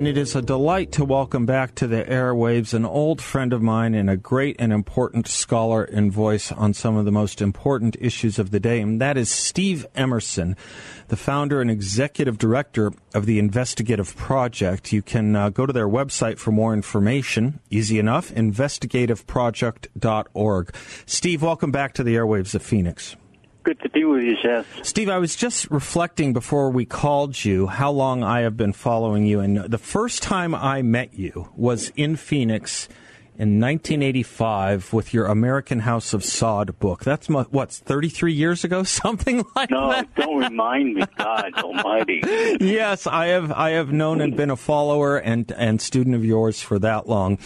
It is a delight to welcome back to the airwaves an old friend of mine and a great and important scholar and voice on some of the most important issues of the day, and that is Steve Emerson, the founder and executive director of the Investigative Project. You can uh, go to their website for more information. Easy enough, investigativeproject.org. Steve, welcome back to the airwaves of Phoenix. Good to be with you, Seth. Steve, I was just reflecting before we called you how long I have been following you. And the first time I met you was in Phoenix in 1985 with your American House of Saud book. That's what 33 years ago, something like no, that. No, don't remind me, God Almighty. yes, I have I have known and been a follower and and student of yours for that long.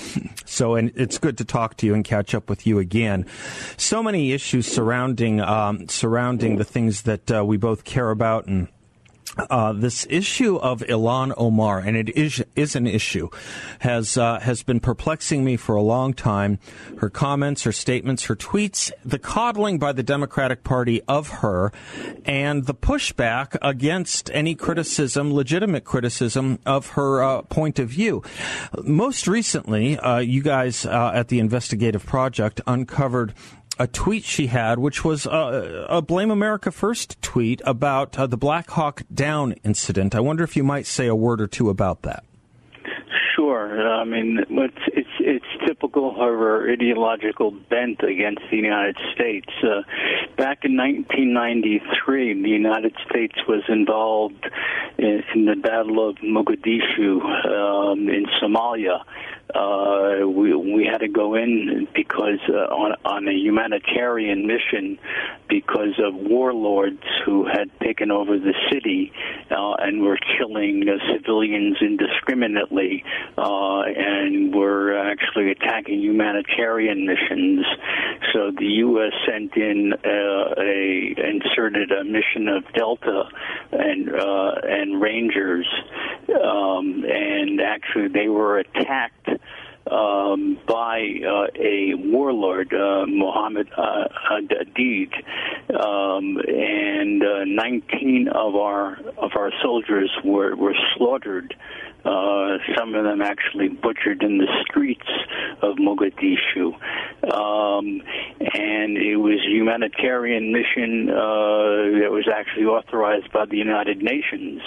So, and it's good to talk to you and catch up with you again. So many issues surrounding um, surrounding the things that uh, we both care about and uh, this issue of Ilhan Omar, and it is is an issue, has uh, has been perplexing me for a long time. Her comments, her statements, her tweets, the coddling by the Democratic Party of her, and the pushback against any criticism, legitimate criticism of her uh, point of view. Most recently, uh, you guys uh, at the Investigative Project uncovered a tweet she had, which was a, a Blame America First tweet about uh, the Black Hawk Down incident. I wonder if you might say a word or two about that. Sure. I mean, it's it's, it's typical of her ideological bent against the United States. Uh, back in 1993, the United States was involved in, in the Battle of Mogadishu um, in Somalia uh, we we had to go in because uh, on on a humanitarian mission because of warlords who had taken over the city uh, and were killing uh, civilians indiscriminately uh, and were actually attacking humanitarian missions. So the U.S. sent in a inserted a mission of Delta and and Rangers, um, and actually they were attacked um, by uh, a warlord, uh, Mohammed uh, Aidid, um, and uh, 19 of our of our soldiers were were slaughtered. Uh, some of them actually butchered in the streets of Mogadishu. Um, and it was a humanitarian mission uh, that was actually authorized by the United Nations.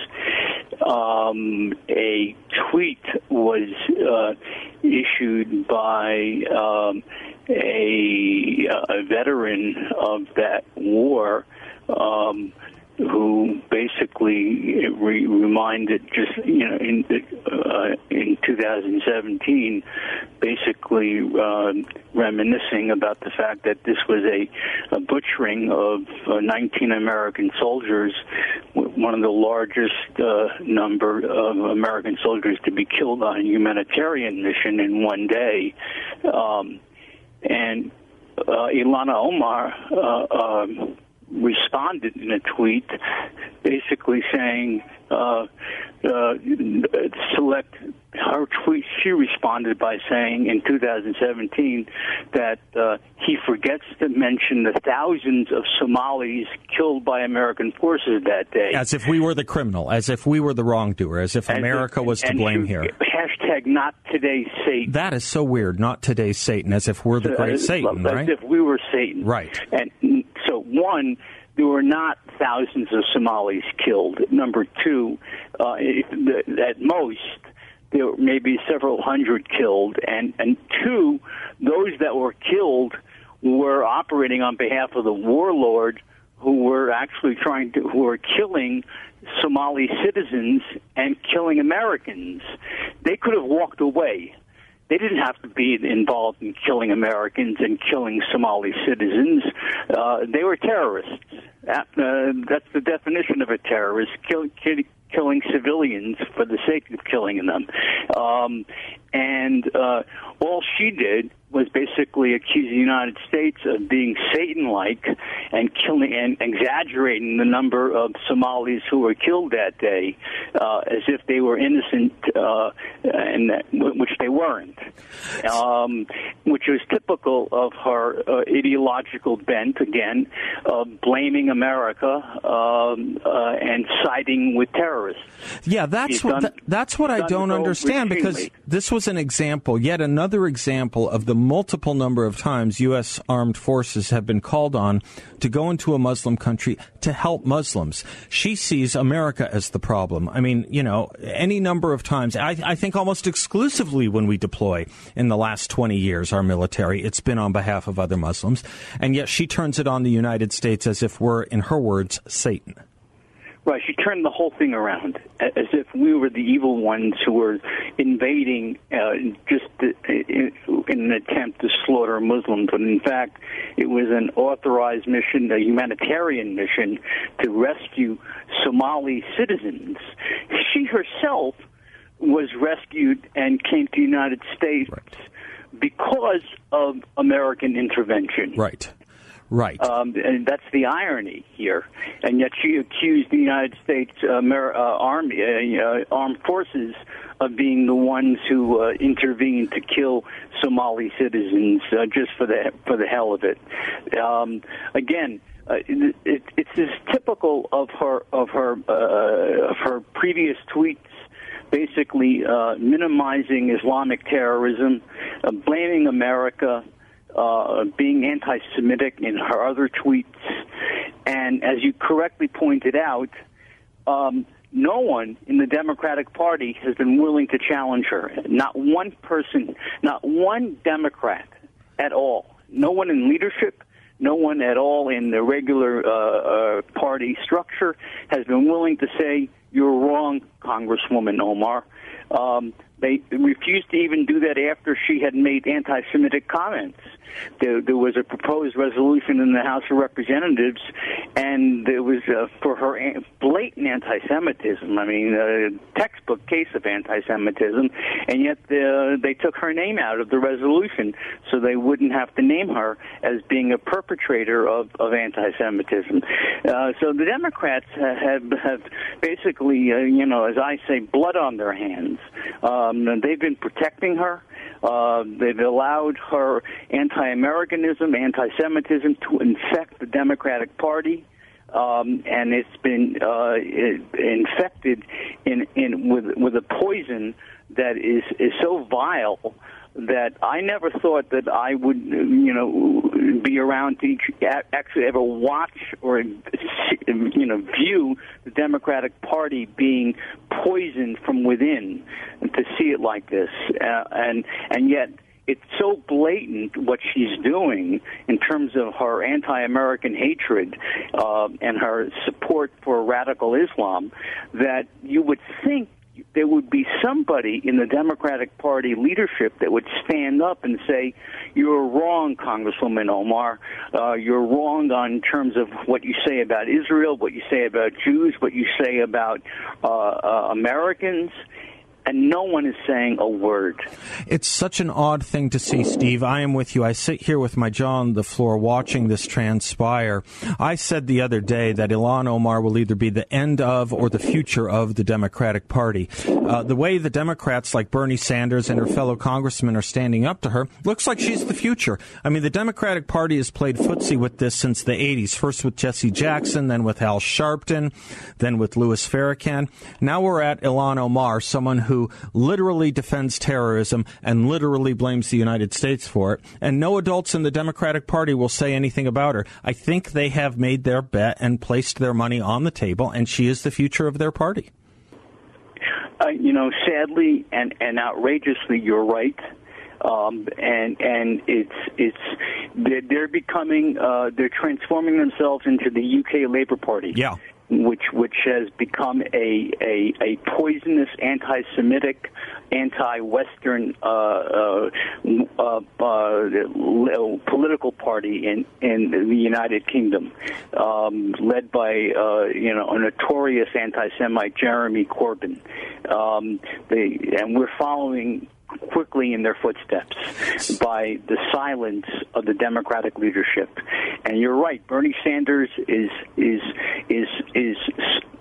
Um, a tweet was uh, issued by um, a, a veteran of that war um, who basically re- reminded just you know in uh, in 2017 basically uh, reminiscing about the fact that this was a, a butchering of uh, 19 American soldiers one of the largest uh, number of American soldiers to be killed on a humanitarian mission in one day. Um, and uh, Ilhan Omar uh, um, responded in a tweet basically saying uh, uh, select her tweet she responded by saying in 2017 that uh, he forgets to mention the thousands of Somalis killed by American forces that day. As if we were the criminal as if we were the wrongdoer as if America if, was to blame here. Hashtag not today's Satan. That is so weird not today's Satan as if we're the great Satan right? as if we were Satan. Right. And one there were not thousands of Somalis killed. Number two, uh, at most, there were maybe several hundred killed, and and two, those that were killed were operating on behalf of the warlord who were actually trying to, who were killing Somali citizens and killing Americans. They could have walked away. They didn't have to be involved in killing Americans and killing Somali citizens. Uh, they were terrorists. Uh, that's the definition of a terrorist: kill, kill, killing civilians for the sake of killing them. Um, and uh, all she did was basically accuse the United States of being Satan-like and killing and exaggerating the number of Somalis who were killed that day, uh, as if they were innocent, uh, and that, which they weren't, um, which was typical of her uh, ideological bent. Again, of blaming America um, uh, and siding with terrorists. Yeah, that's what done, that's what I don't understand because this was an example, yet another example of the multiple number of times U.S. armed forces have been called on to go into a Muslim country to help Muslims. She sees America as the problem. I mean, you know, any number of times, I, I think almost exclusively when we deploy in the last 20 years, our military, it's been on behalf of other Muslims. And yet she turns it on the United States as if we're, in her words, Satan. Right, she turned the whole thing around as if we were the evil ones who were invading uh, just in an attempt to slaughter Muslims. But in fact, it was an authorized mission, a humanitarian mission to rescue Somali citizens. She herself was rescued and came to the United States right. because of American intervention. Right. Right. Um, and that's the irony here. And yet she accused the United States uh, uh, Army, uh, uh, armed forces, of being the ones who uh, intervened to kill Somali citizens uh, just for the for the hell of it. Um, again. It, it, it's as typical of her of her of her previous tweets basically uh, minimizing Islamic terrorism, uh, blaming America, uh, being anti Semitic in her other tweets. And as you correctly pointed out, um, no one in the Democratic Party has been willing to challenge her. Not one person, not one Democrat at all. No one in leadership, no one at all in the regular uh, uh, party structure has been willing to say, You're wrong, Congresswoman Omar. Um, they refused to even do that after she had made anti Semitic comments. There, there was a proposed resolution in the House of Representatives, and it was uh, for her blatant anti-Semitism. I mean, a case of anti-Semitism, and yet uh, they took her name out of the resolution so they wouldn't have to name her as being a perpetrator of, of anti-Semitism. Uh, so the Democrats have have basically, uh, you know, as I say, blood on their hands. Um, they've been protecting her. Uh, they've allowed her anti-Americanism, anti-Semitism to infect the Democratic Party. Um, and it's been uh, infected in, in with with a poison that is is so vile that I never thought that I would, you know, be around to actually ever watch or, you know, view the Democratic Party being poisoned from within, and to see it like this, uh, and and yet it's so blatant what she's doing in terms of her anti-American hatred uh, and her support for radical Islam that you would think there would be somebody in the Democratic Party leadership that would stand up and say, "You're wrong, Congresswoman Omar. Uh, you're wrong on terms of what you say about Israel, what you say about Jews, what you say about uh, uh, Americans." And no one is saying a word. It's such an odd thing to see, Steve. I am with you. I sit here with my jaw on the floor watching this transpire. I said the other day that Ilhan Omar will either be the end of or the future of the Democratic Party. Uh, the way the Democrats like Bernie Sanders and her fellow congressmen are standing up to her looks like she's the future. I mean, the Democratic Party has played footsie with this since the 80s, first with Jesse Jackson, then with Al Sharpton, then with Louis Farrakhan. Now we're at Ilhan Omar, someone who who literally defends terrorism and literally blames the United States for it. And no adults in the Democratic Party will say anything about her. I think they have made their bet and placed their money on the table, and she is the future of their party. Uh, you know, sadly and, and outrageously, you're right. um, and and it's it's they're, they're becoming uh, they're transforming themselves into the UK Labour Party. Yeah which which has become a a, a poisonous anti-Semitic, anti-Western uh, uh, uh, uh, political party in in the United Kingdom, um, led by uh, you know a notorious anti-Semite Jeremy Corbyn. Um, they, and we're following quickly in their footsteps by the silence of the Democratic leadership. And you're right, Bernie Sanders is is is is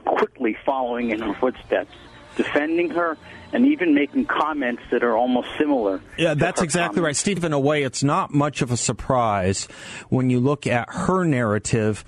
quickly following in her footsteps, defending her and even making comments that are almost similar. Yeah, that's exactly comments. right. Steve, in a way, it's not much of a surprise when you look at her narrative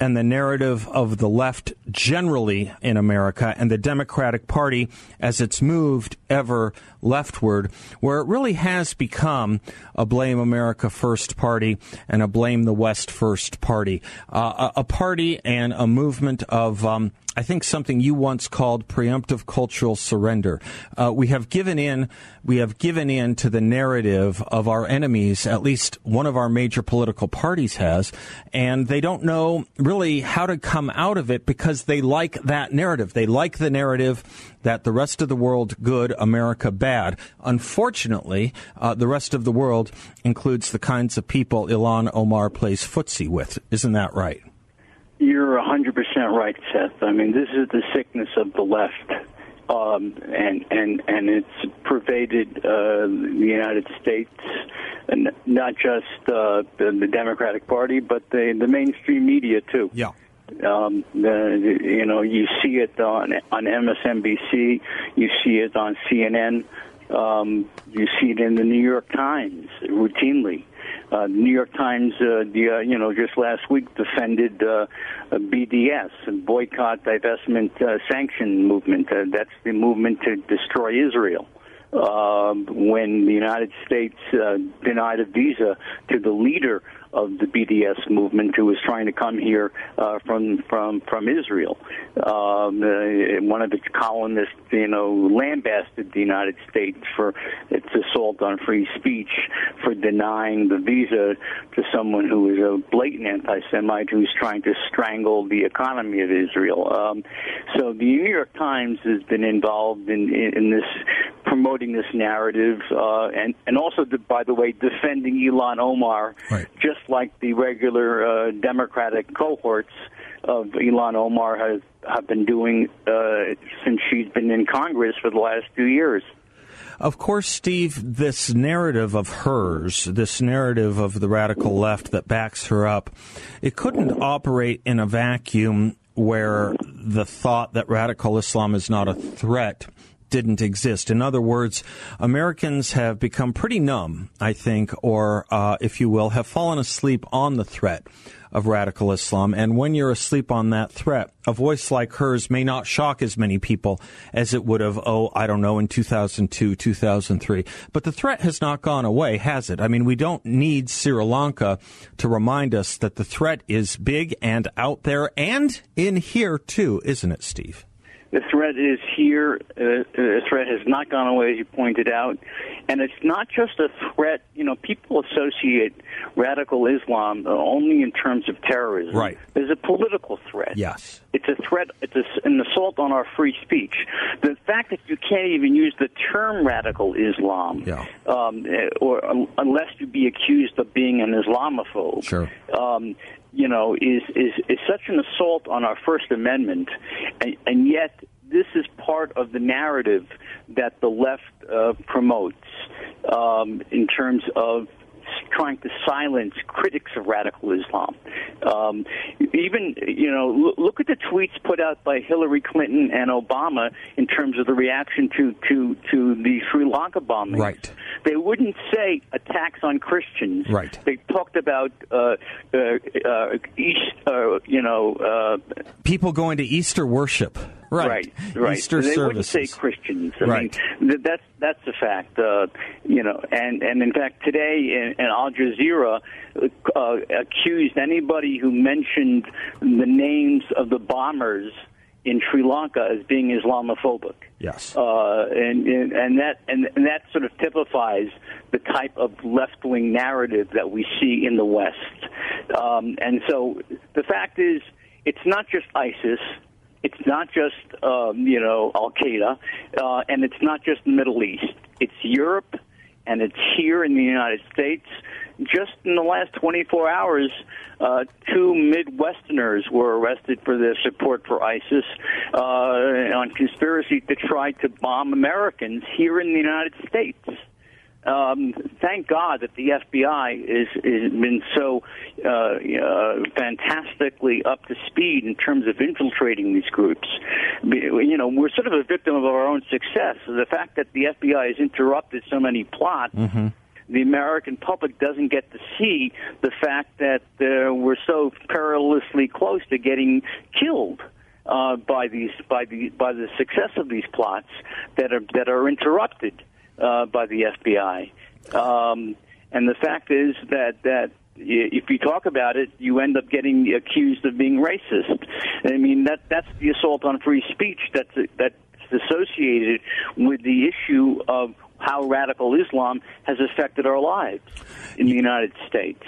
and the narrative of the left generally in America and the Democratic Party as it's moved ever leftward, where it really has become a blame America first party and a blame the West first party. Uh, a, a, party and a movement of um, I think something you once called preemptive cultural surrender. Uh, we have given in, we have given in to the narrative of our enemies. At least one of our major political parties has, and they don't know really how to come out of it because they like that narrative. They like the narrative that the rest of the world good, America bad. Unfortunately, uh, the rest of the world includes the kinds of people Ilhan Omar plays footsie with. Isn't that right? You're 100% right, Seth. I mean, this is the sickness of the left. Um, and and and it's pervaded uh, the United States, and not just uh, the, the Democratic Party, but the the mainstream media too. Yeah. Um, the, you know, you see it on on MSNBC, you see it on CNN, um, you see it in the New York Times routinely. Uh, New York Times, uh, the, uh, you know, just last week defended uh, BDS and boycott, divestment, uh, sanction movement. Uh, that's the movement to destroy Israel. Uh, when the United States uh, denied a visa to the leader of the BDS movement who was trying to come here uh, from from from Israel. Um, uh, one of its columnists, you know, lambasted the United States for its assault on free speech for denying the visa to someone who is a blatant anti-Semite who's trying to strangle the economy of Israel. Um, so the New York Times has been involved in in, in this promoting this narrative, uh, and and also, by the way, defending Ilhan Omar, right. just like the regular uh, Democratic cohorts of Ilhan Omar have have been doing uh, since she's been in Congress for the last two years. Of course, Steve, this narrative of hers, this narrative of the radical left that backs her up, it couldn't operate in a vacuum where the thought that radical Islam is not a threat didn't exist. In other words, Americans have become pretty numb, I think, or uh, if you will, have fallen asleep on the threat of radical Islam. And when you're asleep on that threat, a voice like hers may not shock as many people as it would have, oh, I don't know, in 2002, 2003. But the threat has not gone away, has it? I mean, we don't need Sri Lanka to remind us that the threat is big and out there and in here too, isn't it, Steve? The threat is here. Uh, the threat has not gone away, as you pointed out. And it's not just a threat. You know, people associate radical Islam only in terms of terrorism. Right. There's a political threat. Yes. It's a threat. It's a, an assault on our free speech. The fact that you can't even use the term radical Islam, yeah. um, or um, unless you be accused of being an Islamophobe, sure. Um, you know, is, is, is such an assault on our First Amendment, and, and yet this is part of the narrative that the left uh, promotes um, in terms of trying to silence critics of radical Islam. Um, even, you know, look at the tweets put out by Hillary Clinton and Obama in terms of the reaction to, to, to the Sri Lanka bombing. Right. They wouldn't say attacks on Christians. Right. They talked about, uh, uh, uh, East, uh, you know, uh, people going to Easter worship. Right, right, right. Easter they services. wouldn't say Christians. I right. mean, that's that's a fact. Uh, you know, and and in fact, today in, in Al Jazeera uh, accused anybody who mentioned the names of the bombers in Sri Lanka as being Islamophobic. Yes. Uh, and, and and that and, and that sort of typifies the type of left wing narrative that we see in the West. Um, and so the fact is, it's not just ISIS. It's not just um, you know Al Qaeda, uh, and it's not just the Middle East. It's Europe, and it's here in the United States. Just in the last 24 hours, uh, two Midwesterners were arrested for their support for ISIS uh, on conspiracy to try to bomb Americans here in the United States um, thank God that the FBI is has been so uh, uh, fantastically up to speed in terms of infiltrating these groups. You know, we're sort of a victim of our own success. The fact that the FBI has interrupted so many plots. Mm-hmm the American public doesn't get to see the fact that uh, we're so perilously close to getting killed uh, by these by the by the success of these plots that are that are interrupted uh, by the FBI. Um, and the fact is that that if you talk about it, you end up getting accused of being racist. I mean that that's the assault on free speech that's that's associated with the issue of how radical Islam has affected our lives in the United States.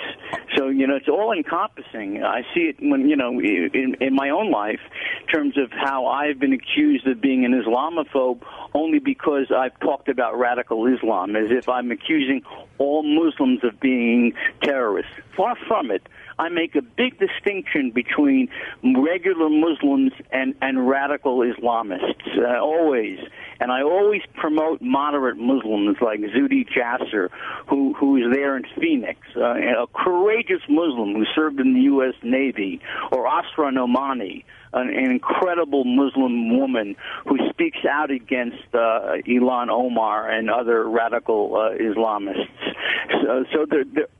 So, you know, it's all encompassing. I see it when, you know, in, in my own life, in terms of how I've been accused of being an Islamophobe only because I've talked about radical Islam, as if I'm accusing all Muslims of being terrorists. Far from it. I make a big distinction between regular Muslims and, and radical Islamists, uh, always. And I always promote moderate Muslims like Zuhdi Jasser, who, who is there in Phoenix, uh, a courageous Muslim who served in the U.S. Navy, or Asra Nomani, an, an incredible Muslim woman who speaks out against uh, Ilhan Omar and other radical uh, Islamists. So, so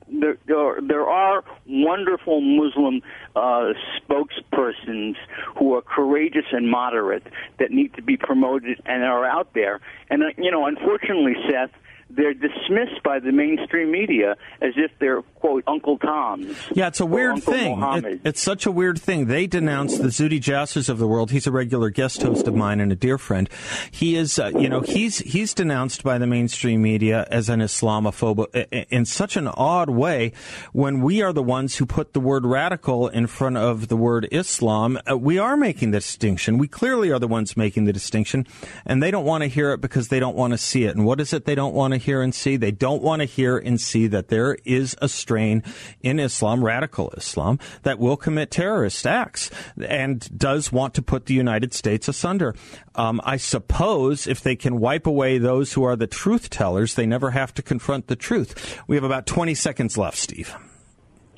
there, there, are, wonderful Muslim uh, spokespersons who are courageous and moderate that need to be promoted and are out there. And, uh, you know, unfortunately, Seth, they're dismissed by the mainstream media as if they're quote Uncle Toms. Yeah, it's a weird thing. It, it's such a weird thing. They denounce the Zuhdi Jassers of the world. He's a regular guest host of mine and a dear friend. He is, uh, you know, he's he's denounced by the mainstream media as an Islamophobe in such an odd way. When we are the ones who put the word radical in front of the word Islam, uh, we are making the distinction. We clearly are the ones making the distinction, and they don't want to hear it because they don't want to see it. And what is it they don't want to hear and see? They don't want to hear and see that there is a strain in Islam, radical Islam, that will commit terrorist acts and does want to put the United States asunder. Um, I suppose if they can wipe away those who are the truth tellers, they never have to confront the truth. We have about 20 seconds left, Steve.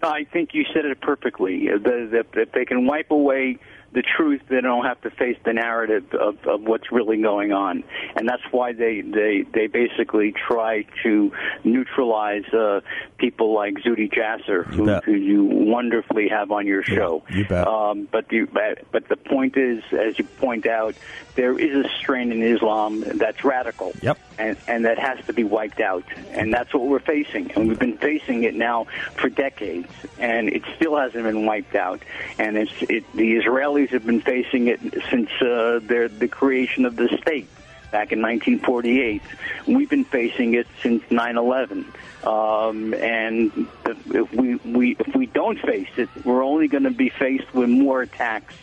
I think you said it perfectly. If they can wipe away the truth, they don't have to face the narrative of, of what's really going on, and that's why they they they basically try to neutralize uh, people like Zuhdi Jasser, who, who, you wonderfully have on your show. Yeah, you bet. Um, but the but the point is, as you point out, there is a strain in Islam that's radical. Yep. And, and that has to be wiped out. And that's what we're facing. And we've been facing it now for decades. And it still hasn't been wiped out. And it's, it, the Have been facing it since uh, their, the creation of the state back in 1948. We've been facing it since 9/11, um, and if we, we if we don't face it, we're only going to be faced with more attacks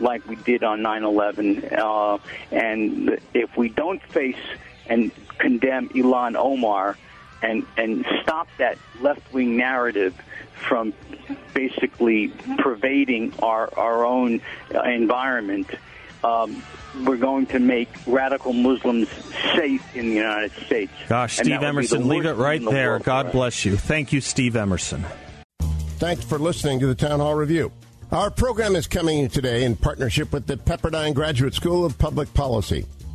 like we did on 9/11. Uh, and if we don't face and condemn Ilhan Omar and and stop that left wing narrative from basically pervading our our own environment. Um, we're going to make radical Muslims safe in the United States. Gosh, Steve Emerson, leave it right the there. God bless you. Thank you, Steve Emerson. Thanks for listening to the Town Hall Review. Our program is coming today in partnership with the Pepperdine Graduate School of Public Policy.